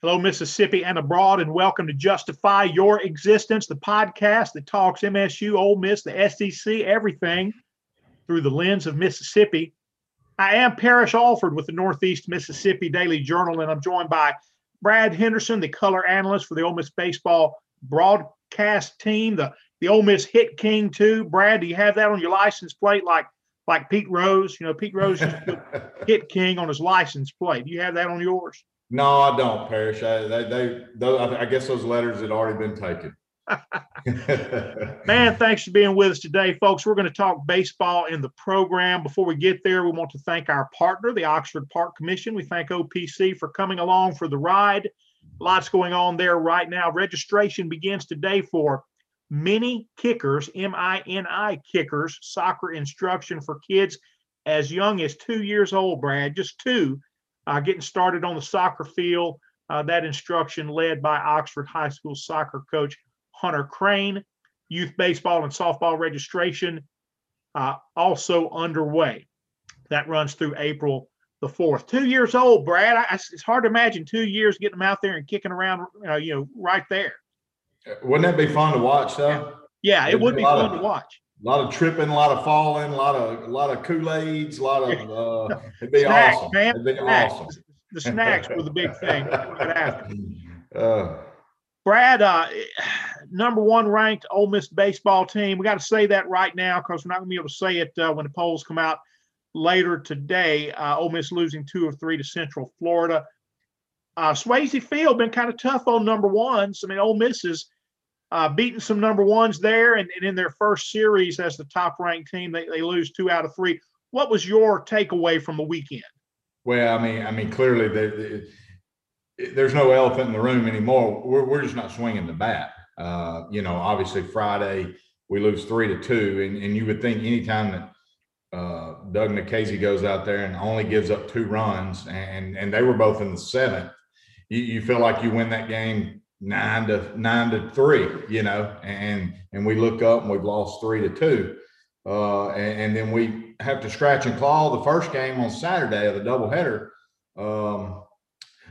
Hello, Mississippi and abroad, and welcome to Justify Your Existence, the podcast that talks MSU, Ole Miss, the SEC, everything through the lens of Mississippi. I am Parrish Alford with the Northeast Mississippi Daily Journal, and I'm joined by Brad Henderson, the color analyst for the Ole Miss baseball broadcast team, the the Ole Miss Hit King too. Brad, do you have that on your license plate, like like Pete Rose? You know, Pete Rose put Hit King on his license plate. Do you have that on yours? No, I don't, Parrish. I, they, they, those, I guess those letters had already been taken. Man, thanks for being with us today, folks. We're going to talk baseball in the program. Before we get there, we want to thank our partner, the Oxford Park Commission. We thank OPC for coming along for the ride. Lots going on there right now. Registration begins today for Mini Kickers, M I N I Kickers, soccer instruction for kids as young as two years old, Brad, just two uh, getting started on the soccer field. Uh, that instruction led by Oxford High School soccer coach Hunter Crane. Youth baseball and softball registration uh, also underway. That runs through April the 4th. Two years old, Brad. I, it's hard to imagine two years getting them out there and kicking around, uh, you know, right there. Wouldn't that be fun to watch, though? Yeah, it would be fun of, to watch. A lot of tripping, a lot of falling, a lot of a lot of Kool Aids, a lot of. Uh, it'd be snacks, awesome. Man. It'd be snacks. awesome. The snacks were the big thing. Uh, Brad, uh, number one ranked Ole Miss baseball team. We got to say that right now because we're not going to be able to say it uh, when the polls come out later today. Uh, Ole Miss losing two or three to Central Florida. Uh, Swayze Field been kind of tough on number ones. I mean, Ole Miss is uh, beating some number ones there, and, and, in their first series as the top ranked team, they, they lose two out of three. What was your takeaway from the weekend? Well, I mean, I mean, clearly they, they, there's no elephant in the room anymore. We're, we're just not swinging the bat. Uh, you know, obviously Friday we lose three to two, and, and you would think anytime that uh, Doug Nikhazy goes out there and only gives up two runs, and and they were both in the seventh, you, you feel like you win that game nine to nine to three, you know, and and we look up and we've lost three to two, uh, and, and, then we have to scratch and claw the first game on Saturday of the doubleheader. Um,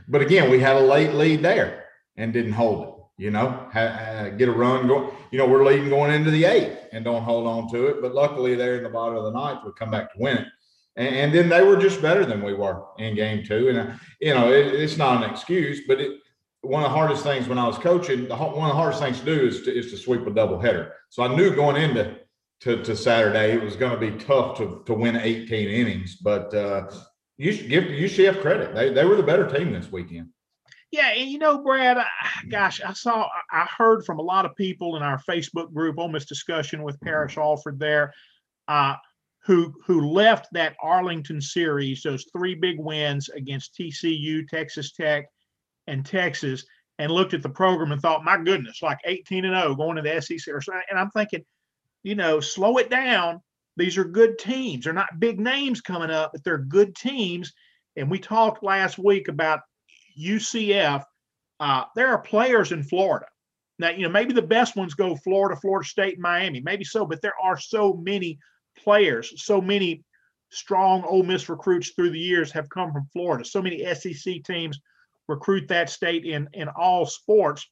but again, we had a late lead there and didn't hold it. You know, ha, get a run going. You know, we're leading going into the eighth and don't hold on to it. But luckily, there in the bottom of the ninth, we come back to win it. And, and then they were just better than we were in game two. And uh, you know, it, it's not an excuse, but it one of the hardest things when I was coaching, one of the hardest things to do is to, is to sweep a double header. So I knew going into to, to Saturday it was going to be tough to, to win 18 innings, but uh, you should give UCF credit. They, they were the better team this weekend. Yeah, and you know, Brad, I, gosh, I saw, I heard from a lot of people in our Facebook group on this discussion with Parrish Alford there, uh, who who left that Arlington series, those three big wins against TCU, Texas Tech, and Texas and looked at the program and thought, my goodness, like 18 and 0 going to the SEC. And I'm thinking, you know, slow it down. These are good teams. They're not big names coming up, but they're good teams. And we talked last week about UCF. Uh, there are players in Florida. Now, you know, maybe the best ones go Florida, Florida State, Miami, maybe so, but there are so many players, so many strong Ole Miss recruits through the years have come from Florida. So many SEC teams recruit that state in in all sports.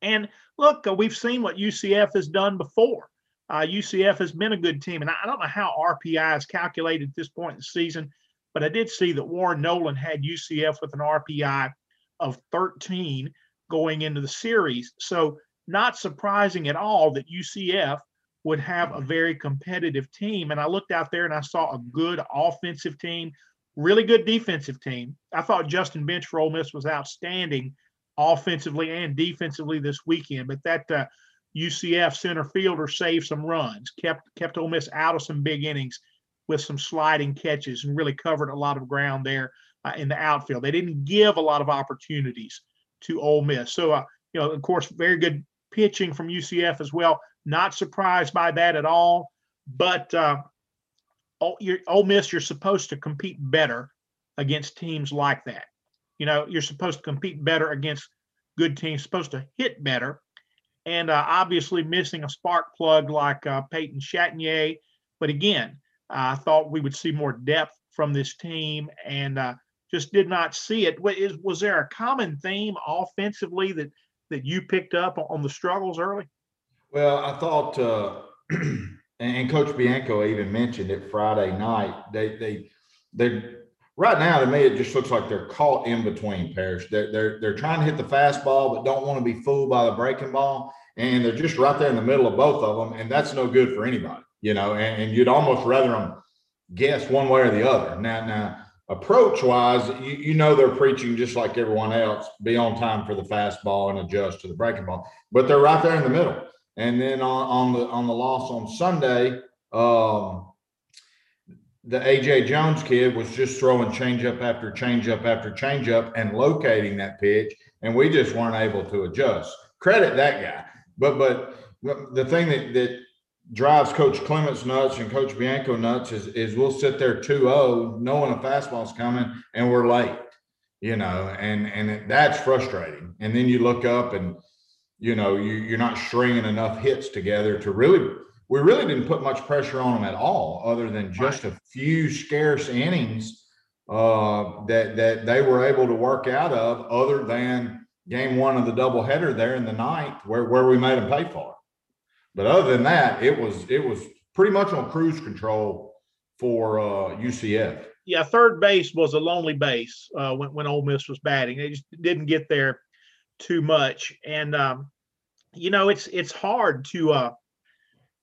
And look, uh, we've seen what UCF has done before. Uh, UCF has been a good team, and I don't know how RPI is calculated at this point in the season, but I did see that Warren Nolan had UCF with an RPI of 13 going into the series. So not surprising at all that UCF would have a very competitive team. And I looked out there and I saw a good offensive team really good defensive team. I thought Justin Bench for Ole Miss was outstanding offensively and defensively this weekend, but that uh, UCF center fielder saved some runs, kept kept Ole Miss out of some big innings with some sliding catches, and really covered a lot of ground there uh, in the outfield. They didn't give a lot of opportunities to Ole Miss. So, uh, you know, of course, very good pitching from UCF as well. Not surprised by that at all. But uh, you're, Ole Miss, you're supposed to compete better against teams like that. You know, you're supposed to compete better against good teams, supposed to hit better. And uh, obviously missing a spark plug like uh, Peyton Chatagnier. But again, I thought we would see more depth from this team. And uh, just did not see it. Wa- is- Was there a common theme offensively that, that you picked up on the struggles early? Well, I thought, uh, and- Coach Bianco even mentioned it Friday night. They, they, they, right now to me, it just looks like they're caught in between pairs. They're, they're, they're trying to hit the fastball, but don't want to be fooled by the breaking ball. And they're just right there in the middle of both of them. And that's no good for anybody, you know, and, and you'd almost rather them guess one way or the other. Now, now, approach wise, you, you know they're preaching just like everyone else, be on time for the fastball and adjust to the breaking ball. But they're right there in the middle. And then on, on the on the loss on Sunday, um, the AJ Jones kid was just throwing changeup after changeup after changeup and locating that pitch, and we just weren't able to adjust. Credit that guy. But but the thing that that drives Coach Clements nuts and Coach Bianco nuts is is we'll sit there 2-0 knowing a fastball's coming and we're late, you know, and and it, that's frustrating. And then you look up and you know you, you're not stringing enough hits together to really. We really didn't put much pressure on them at all, other than just a few scarce innings uh, that that they were able to work out of, other than game one of the doubleheader there in the ninth, where where we made them pay for it. But other than that, it was it was pretty much on cruise control for uh, UCF. Yeah, third base was a lonely base uh, when when Ole Miss was batting. They just didn't get there too much, and um, you know it's it's hard to uh,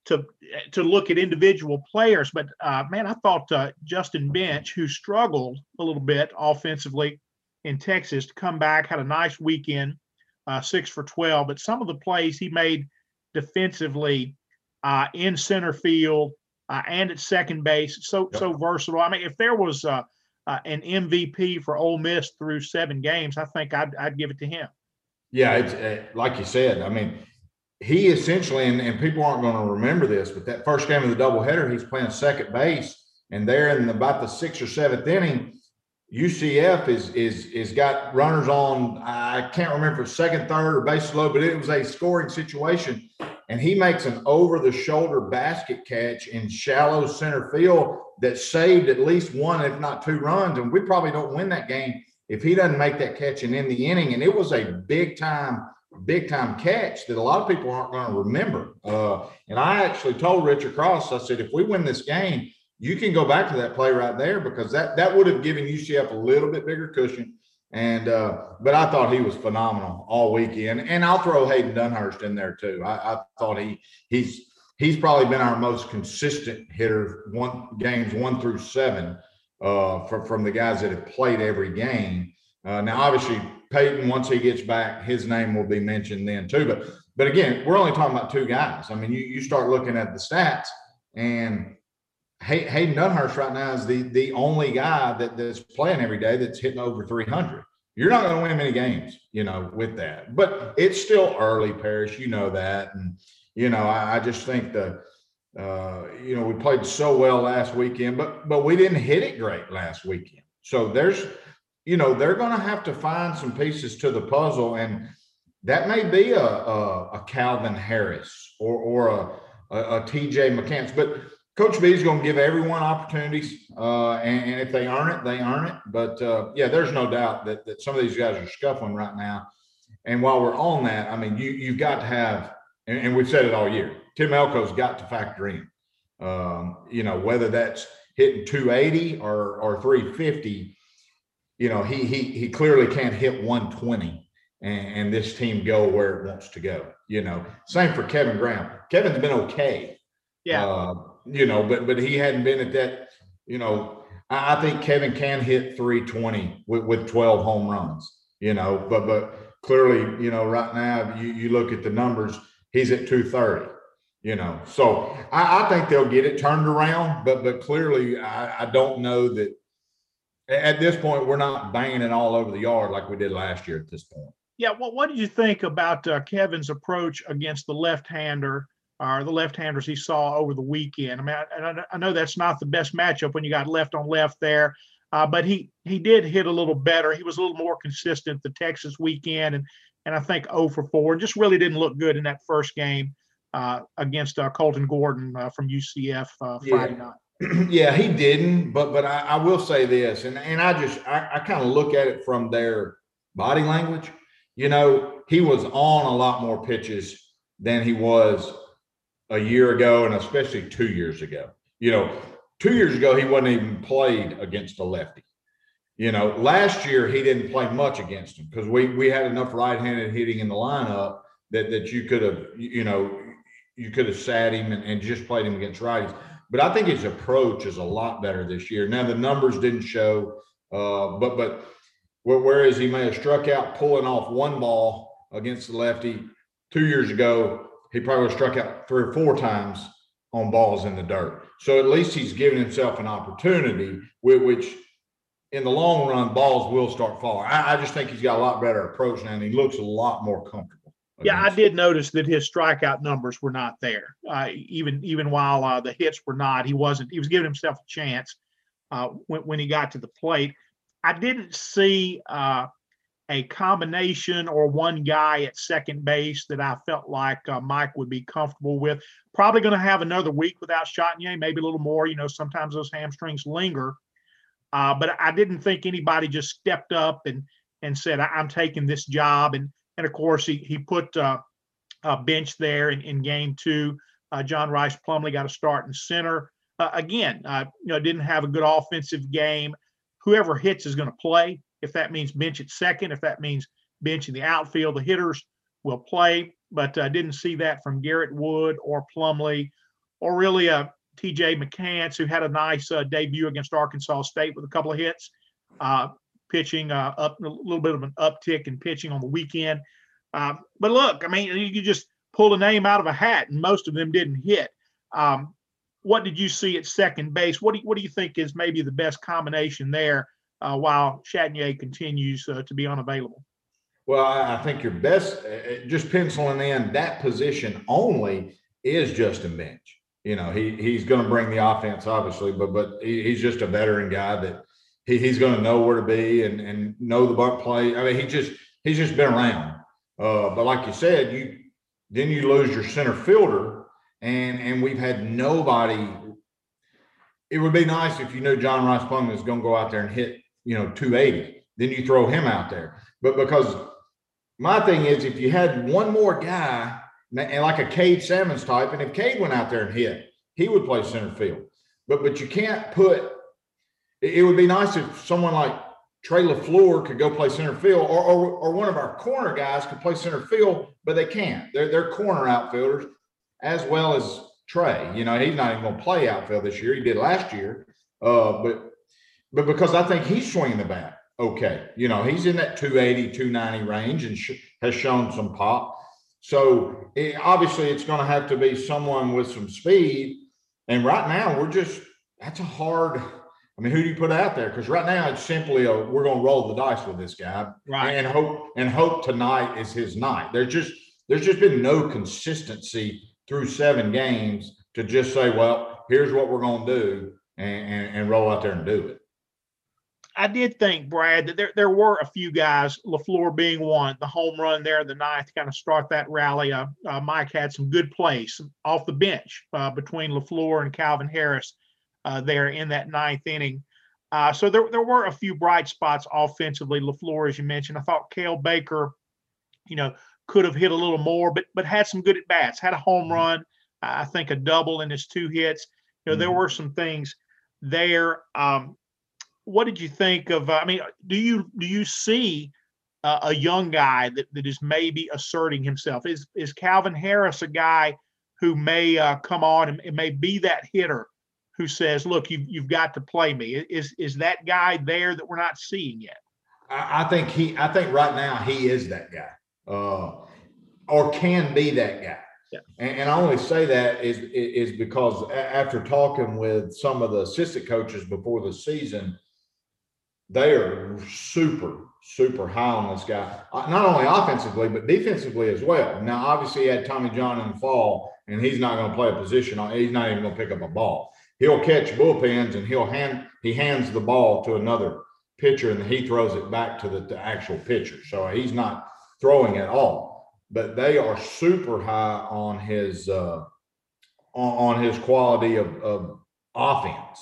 to to look at individual players. But uh, man, I thought uh, Justin Bench, who struggled a little bit offensively in Texas, to come back had a nice weekend, uh, six for twelve. But some of the plays he made defensively uh, in center field uh, and at second base, so Yep. so versatile. I mean, if there was an MVP for Ole Miss through seven games, I think I'd I'd give it to him. Yeah, it's uh, like you said. I mean, he essentially, and, and people aren't going to remember this, but that first game of the doubleheader, he's playing second base, and there in about the sixth or seventh inning, UCF is is is got runners on. I can't remember second, third, or base low, but it was a scoring situation, and he makes an over the shoulder basket catch in shallow center field that saved at least one, if not two runs, and we probably don't win that game if he doesn't make that catch and end the inning. And it was a big time, big time catch that a lot of people aren't going to remember. Uh, and I actually told Richard Cross, I said, if we win this game, you can go back to that play right there because that that would have given UCF a little bit bigger cushion. And uh, but I thought he was phenomenal all weekend. And I'll throw Hayden Dunhurst in there too. I, I thought he he's he's probably been our most consistent hitter one games one through seven uh, from, from the guys that have played every game. Uh, now, obviously, Peyton, once he gets back, his name will be mentioned then too. But but again, we're only talking about two guys. I mean, you, you start looking at the stats, and Hay- Hayden Dunhurst right now is the the only guy that, that's playing every day that's hitting over 300. You're not going to win many games, you know, with that. But it's still early, Parrish. You know that, and you know, I, I just think the uh, you know, we played so well last weekend, but but we didn't hit it great last weekend. So there's, you know, they're going to have to find some pieces to the puzzle, and that may be a a, a Calvin Harris or or a a, a TJ McCants. But Coach B is going to give everyone opportunities, uh, and, and if they earn it, they earn it. But uh, yeah, there's no doubt that that some of these guys are scuffling right now. And while we're on that, I mean, you you've got to have, and, and we've said it all year. Tim Elko's got to factor in. Um, you know, whether that's hitting 280 or or 350, you know, he he he clearly can't hit 120 and, and this team go where it wants to go. You know, same for Kevin Graham. Kevin's been okay. Yeah, Uh, you know, but but he hadn't been at that, you know, I, I think Kevin can hit 320 with, with 12 home runs, you know, but but clearly, you know, right now you, you look at the numbers, he's at 230 you know. So I, I think they'll get it turned around, but but clearly I, I don't know that at this point we're not banging it all over the yard like we did last year at this point. yeah. What what did you think about uh, Kevin's approach against the left-hander or the left-handers he saw over the weekend? I mean, I, I know that's not the best matchup when you got left on left there, uh, but he he did hit a little better. He was a little more consistent the Texas weekend, and and I think 0 for 4. Just really didn't look good in that first game uh, against uh, Colton Gordon uh, from UCF uh, Friday night. yeah, he didn't, but but I, I will say this, and and I just I, I kind of look at it from their body language. You know, he was on a lot more pitches than he was a year ago, and especially two years ago. You know, two years ago he wasn't even played against a lefty. You know, last year he didn't play much against him because we we had enough right-handed hitting in the lineup that that you could have you know you could have sat him and, and just played him against righties. But I think his approach is a lot better this year. Now the numbers didn't show, uh, but but whereas he may have struck out pulling off one ball against the lefty two years ago, he probably struck out three or four times on balls in the dirt. So at least he's giving himself an opportunity, with which in the long run, balls will start falling. I, I just think he's got a lot better approach now, and he looks a lot more comfortable. Yeah, I did notice that his strikeout numbers were not there. Uh, even even while uh, the hits were not, he wasn't. He was giving himself a chance uh, when when he got to the plate. I didn't see uh, a combination or one guy at second base that I felt like uh, Mike would be comfortable with. Probably going to have another week without Chatagnier, maybe a little more. You know, sometimes those hamstrings linger. Uh, but I didn't think anybody just stepped up and and said, "I'm taking this job." And and of course, he, he put uh, a bench there in, in game two. Uh, John Rhys Plumlee got a start in center. Uh, again, uh, you know, didn't have a good offensive game. Whoever hits is going to play. If that means bench at second, if that means bench in the outfield, the hitters will play. But I uh, didn't see that from Garrett Wood or Plumlee, or really a TJ McCants, who had a nice uh, debut against Arkansas State with a couple of hits. Uh, pitching, uh, up a little bit of an uptick in pitching on the weekend. Um, but look, I mean, you just pull a name out of a hat, and most of them didn't hit. Um, what did you see at second base? What do you, what do you think is maybe the best combination there uh, while Chatagnier continues uh, to be unavailable? Well, I think your best, uh, just penciling in that position only is Justin Bench. You know, he he's going to bring the offense, obviously, but but he, he's just a veteran guy that he, he's going to know where to be and, and know the bunt play. I mean, he just he's just been around. Uh, but like you said, you then you lose your center fielder, and and we've had nobody. It would be nice if you knew John Rhys Plumlee is going to go out there and hit you know 280. Then you throw him out there. But because my thing is, if you had one more guy and like a Cade Sammons type, and if Cade went out there and hit, he would play center field. But but you can't put it, would be nice if someone like Trey LaFleur could go play center field, or, or, or one of our corner guys could play center field, but they can't. They're, they're corner outfielders as well as Trey. You know, he's not even going to play outfield this year. He did last year, uh, but but because I think he's swinging the bat okay. You know, he's in that 280, 290 range and sh- has shown some pop. So it, obviously, it's going to have to be someone with some speed. And right now, we're just that's a hard I mean, who do you put out there? Because right now it's simply a we're going to roll the dice with this guy, right? And hope and hope tonight is his night. There's just there's just been no consistency through seven games to just say, well, here's what we're going to do, and, and, and roll out there and do it. I did think, Brad, that there, there were a few guys, LaFleur being one, the home run there in the ninth, kind of start that rally. Uh, uh, Mike had some good plays off the bench uh, between LaFleur and Calvin Harris uh, there in that ninth inning. Uh, so there, there were a few bright spots offensively. LaFleur, as you mentioned, I thought Cael Baker, you know, could have hit a little more, but but had some good at bats. Had a home mm-hmm. run, I think a double in his two hits. You know, there mm-hmm. were some things there. Um, what did you think of? Uh, I mean, do you do you see uh, a young guy that, that is maybe asserting himself? Is is Calvin Harris a guy who may uh, come on and, and may be that hitter who says, "Look, you've you've got to play me." Is is that guy there that we're not seeing yet? I, I think he. I think right now he is that guy, uh, or can be that guy. Yeah. And, and I only say that is is because after talking with some of the assistant coaches before the season, they are super super high on this guy, uh, not only offensively but defensively as well. Now, obviously, he had Tommy John in the fall, and he's not going to play a position. He's not even going to pick up a ball he'll catch bullpens and he'll hand he hands the ball to another pitcher and he throws it back to the, the actual pitcher. So he's not throwing at all. But they are super high on his uh, on, on his quality of, of offense.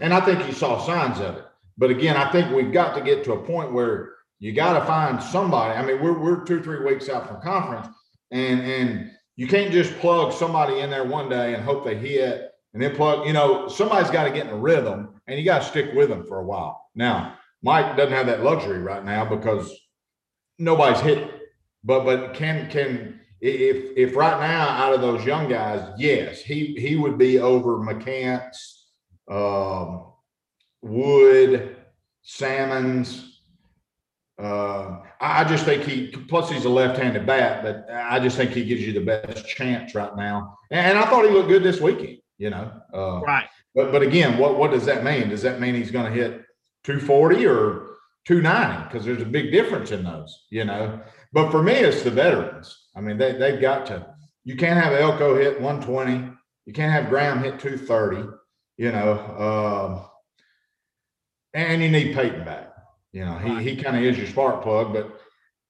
And I think you saw signs of it. But again, I think we've got to get to a point where you got to find somebody. I mean, we're, we're two, three weeks out from conference, and and you can't just plug somebody in there one day and hope they hit and then plug, you know, somebody's got to get in a rhythm and you got to stick with them for a while. Now, Mike doesn't have that luxury right now because nobody's hit. But but can can if if right now out of those young guys, yes, he he would be over McCants, um, Wood, Sammons. Uh, I just think he plus he's a left-handed bat, but I just think he gives you the best chance right now. And I thought he looked good this weekend. You know, uh, right. But but again, what what does that mean? Does that mean he's going to hit 240 or 290? Because there's a big difference in those. You know, but for me, it's the veterans. I mean, they they've got to. You can't have Elko hit 120. You can't have Graham hit 230. You know, uh, and you need Peyton back. You know, he he kind of is your spark plug, but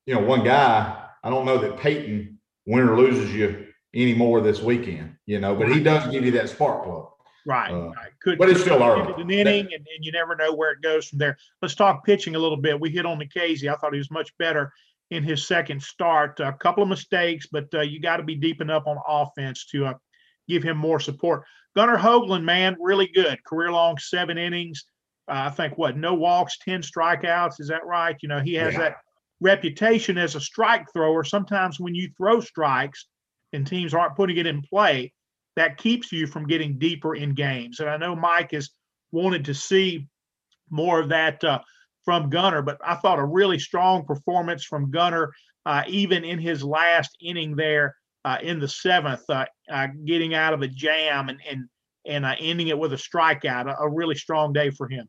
you know, one guy. I don't know that Peyton win or loses you anymore this weekend, you know, but he does give you that spark plug. Right. Uh, right. Could, but it's still early. An inning, and, and, you never know where it goes from there. Let's talk pitching a little bit. We hit on Nikhazy. I thought he was much better in his second start. A couple of mistakes, but uh, you got to be deep enough on offense to uh, give him more support. Gunnar Hoglund, man, really good. Career long seven innings. I think what no walks, ten strikeouts. Is that right? You know he has yeah. that reputation as a strike thrower. Sometimes when you throw strikes, and teams aren't putting it in play, that keeps you from getting deeper in games. And I know Mike has wanted to see more of that uh, from Gunnar, but I thought a really strong performance from Gunnar, uh, even in his last inning there uh, in the seventh, uh, uh, getting out of a jam and and and uh, ending it with a strikeout. A, a really strong day for him.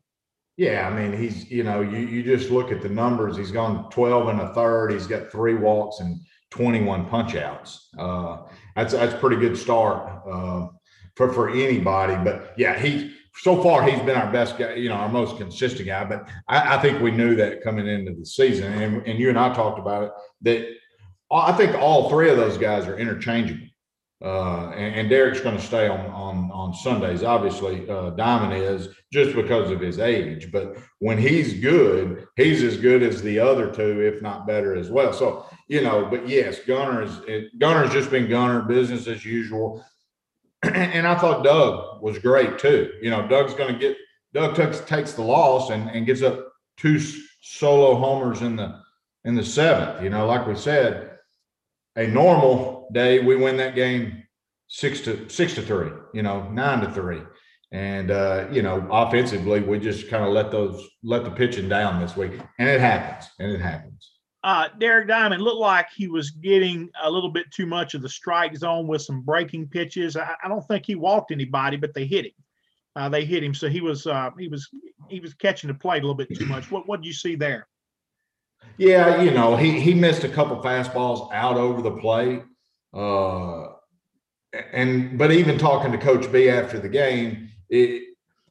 Yeah, I mean, he's, you know, you, you just look at the numbers. He's gone 12 and a third. He's got three walks and 21 punch outs. Uh, that's that's pretty good start uh, for for anybody. But yeah, he so far he's been our best guy, you know, our most consistent guy. But I, I think we knew that coming into the season, and, and you and I talked about it that I think all three of those guys are interchangeable. Uh, and, and, Derek's going to stay on on on Sundays. Obviously, uh, Diamond is just because of his age. But when he's good, he's as good as the other two, if not better as well. So you know, but yes, Gunnar is Gunnar's just been Gunnar, business as usual. and I thought Doug was great too. You know, Doug's going to get Doug takes takes the loss and and gets up two solo homers in the in the seventh. You know, like we said a normal day, we win that game six to six to three, you know, nine to three. And uh, you know, offensively, we just kind of let those let the pitching down this week. And it happens. And it happens. Uh, Derek Diamond looked like he was getting a little bit too much of the strike zone with some breaking pitches. I, I don't think he walked anybody, but they hit him. Uh, they hit him, so he was uh, he was he was catching the plate a little bit too much. What what did you see there? Yeah, you know, he he missed a couple fastballs out over the plate. Uh, and but even talking to Coach B after the game, it,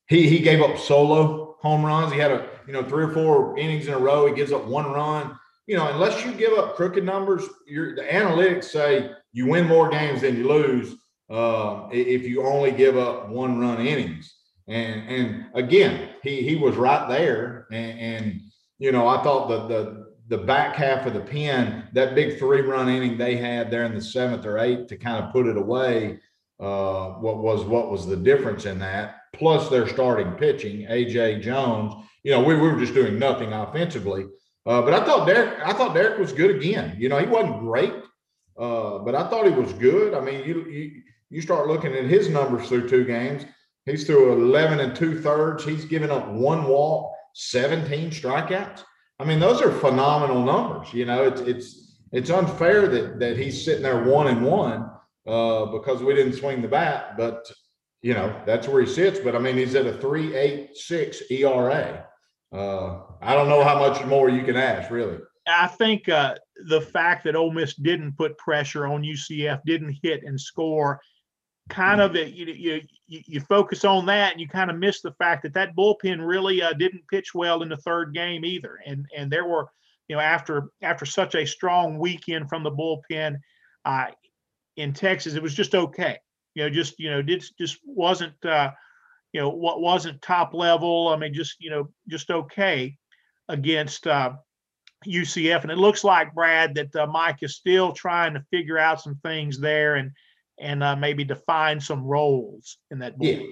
he he gave up solo home runs. He had a you know three or four innings in a row. He gives up one run. You know, unless you give up crooked numbers, your the analytics say you win more games than you lose uh, if you only give up one run innings. And and again, he he was right there, and, and you know I thought the the the back half of the pen, that big three run inning they had there in the seventh or eighth to kind of put it away. Uh, what was what was the difference in that? Plus their starting pitching, AJ Jones. You know, we, we were just doing nothing offensively. Uh, but I thought Derek, I thought Derek was good again. You know, he wasn't great, uh, but I thought he was good. I mean, you, you you start looking at his numbers through two games. He's through 11 and two thirds. He's given up one walk, 17 strikeouts. I mean, those are phenomenal numbers. You know, it's it's it's unfair that that he's sitting there one and one uh, because we didn't swing the bat, but you know that's where he sits. But I mean, he's at a three eight six ERA. Uh, I don't know how much more you can ask, really. I think uh, the fact that Ole Miss didn't put pressure on UCF, didn't hit and score, kind of you, you you focus on that and you kind of miss the fact that that bullpen really uh, didn't pitch well in the third game either and and there were you know after after such a strong weekend from the bullpen uh, in Texas it was just okay you know just you know it just wasn't uh, you know, what wasn't top level. I mean, just, you know, just okay against uh, UCF. And it looks like, Brad, that uh, Mike is still trying to figure out some things there and and uh, maybe define some roles in that board. Yeah.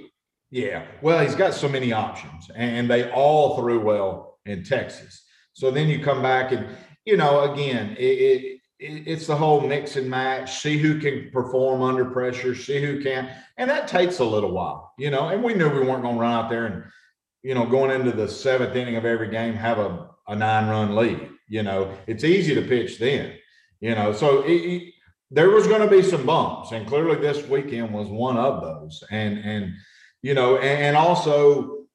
Yeah. Well, he's got so many options and they all threw well in Texas. So then you come back and, you know, again, it, it it's the whole mix and match, see who can perform under pressure, see who can't. And that takes a little while, you know. And we knew we weren't going to run out there and, you know, going into the seventh inning of every game, have a, a nine run lead. You know, it's easy to pitch then, you know. So it, it, there was going to be some bumps. And clearly this weekend was one of those. And, and, you know, and, and also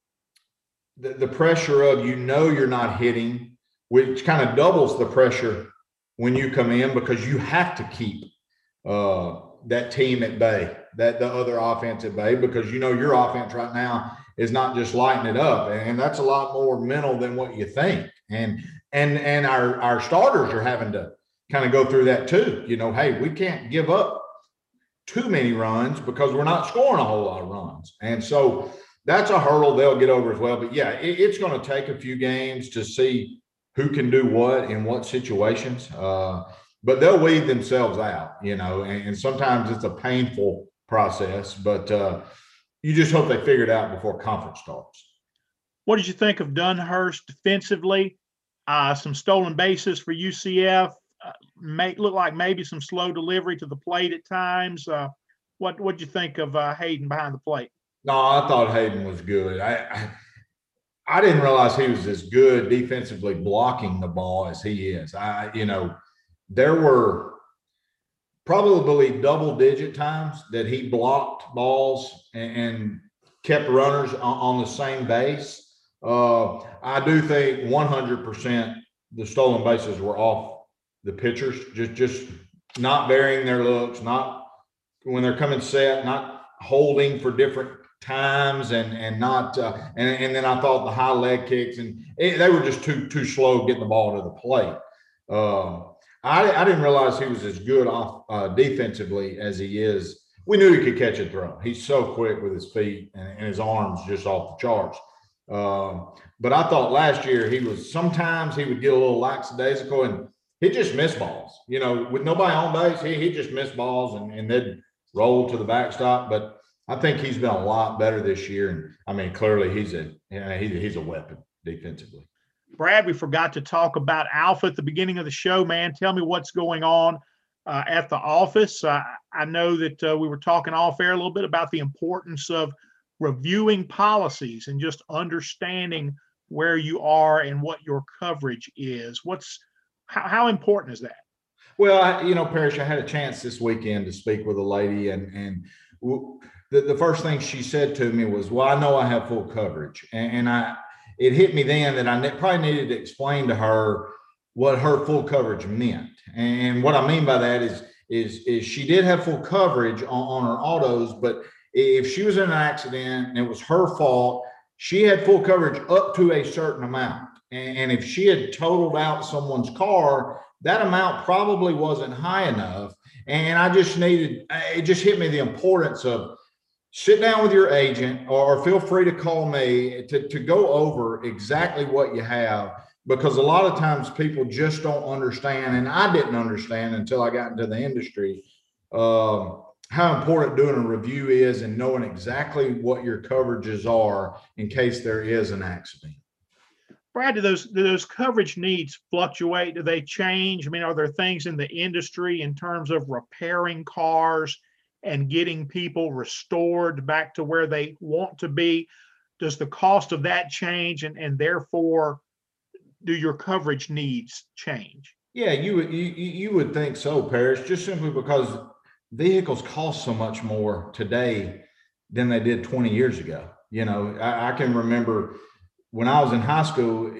the, the pressure of, you know, you're not hitting, which kind of doubles the pressure when you come in because you have to keep uh, that team at bay, that the other offense at bay, because you know your offense right now is not just lighting it up, and that's a lot more mental than what you think. And and and our our starters are having to kind of go through that too. You know, hey, we can't give up too many runs because we're not scoring a whole lot of runs, and so that's a hurdle they'll get over as well. But yeah, it, it's going to take a few games to see who can do what in what situations. Uh, but they'll weed themselves out, you know, and, and sometimes it's a painful process, but uh, you just hope they figure it out before conference starts. What did you think of Dunhurst defensively? Uh, some stolen bases for UCF. Uh, make look like maybe some slow delivery to the plate at times. Uh, what what do you think of uh, Hayden behind the plate? No, I thought Hayden was good. I, I I didn't realize he was as good defensively blocking the ball as he is. I, you know, there were probably double digit times that he blocked balls and, and kept runners on, on, the same base. Uh, I do think 100% the stolen bases were off the pitchers, just just not varying their looks, not when they're coming set, not holding for different times and and not uh, and and then I thought the high leg kicks and it, they were just too too slow getting the ball to the plate. Uh, I I didn't realize he was as good off uh, defensively as he is. We knew he could catch a throw. He's so quick with his feet and, and his arms just off the charts. Um, but I thought last year he was sometimes he would get a little lackadaisical and he just missed balls. You know, with nobody on base, he he just missed balls and, and they'd roll to the backstop. But I think he's been a lot better this year. And I mean, clearly he's a he's, he's a weapon defensively. Brad, we forgot to talk about Alfa at the beginning of the show, man. Tell me what's going on uh, at the office. Uh, I know that uh, we were talking off air a little bit about the importance of reviewing policies and just understanding where you are and what your coverage is. What's how, how important is that? Well, I, you know, Parrish, I had a chance this weekend to speak with a lady, and and the, the first thing she said to me was, "Well, I know I have full coverage," and, and I it hit me then that I probably needed to explain to her what her full coverage meant. And what I mean by that is is is she did have full coverage on, on her autos, but if she was in an accident and it was her fault, she had full coverage up to a certain amount. And, if she had totaled out someone's car, that amount probably wasn't high enough. And I just needed, it just hit me the importance of sit down with your agent or feel free to call me to, to go over exactly what you have because a lot of times people just don't understand and i didn't understand until i got into the industry um, how important doing a review is and knowing exactly what your coverages are in case there is an accident brad do those do those coverage needs fluctuate do they change i mean are there things in the industry in terms of repairing cars and getting people restored back to where they want to be? Does the cost of that change and, and therefore do your coverage needs change? Yeah, you would you, you would think so, Parrish, just simply because vehicles cost so much more today than they did 20 years ago. You know, I, I can remember when I was in high school,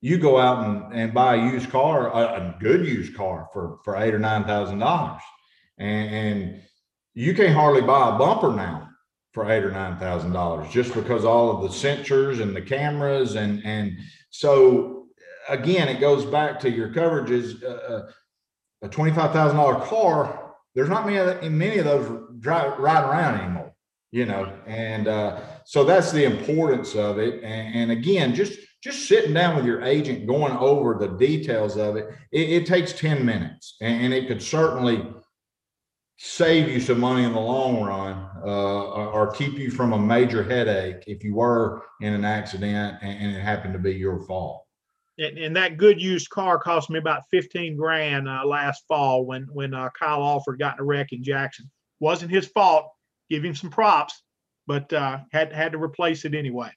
you go out and, and buy a used car, a, a good used car for for eight or nine thousand dollars, and, you can't hardly buy a bumper now for eight or nine thousand dollars just because all of the sensors and the cameras and and so again it goes back to your coverages uh, uh a twenty five thousand dollar car there's not many many of those drive riding around anymore you know, and uh, so that's the importance of it. And, and again, just just sitting down with your agent, going over the details of it, it, it takes 10 minutes and, and it could certainly save you some money in the long run uh, or, keep you from a major headache if you were in an accident and, and it happened to be your fault. And, and that good used car cost me about fifteen grand uh, last fall when when uh, Kyle Alford got in a wreck in Jackson. Wasn't his fault. Give him some props, but uh, had had to replace it anyway.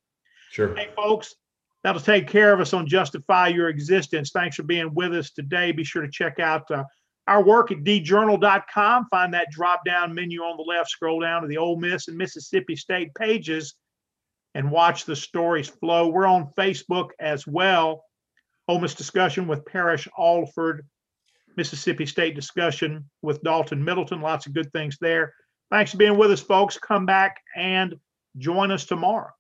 Sure. Hey, folks, that'll take care of us on Justify Your Existence. Thanks for being with us today. Be sure to check out uh, our work at djournal.com. Find that drop down menu on the left, scroll down to the Ole Miss and Mississippi State pages and watch the stories flow. We're on Facebook as well. Ole Miss discussion with Parrish Alford, Mississippi State discussion with Dalton Middleton. Lots of good things there. Thanks for being with us, folks. Come back and join us tomorrow.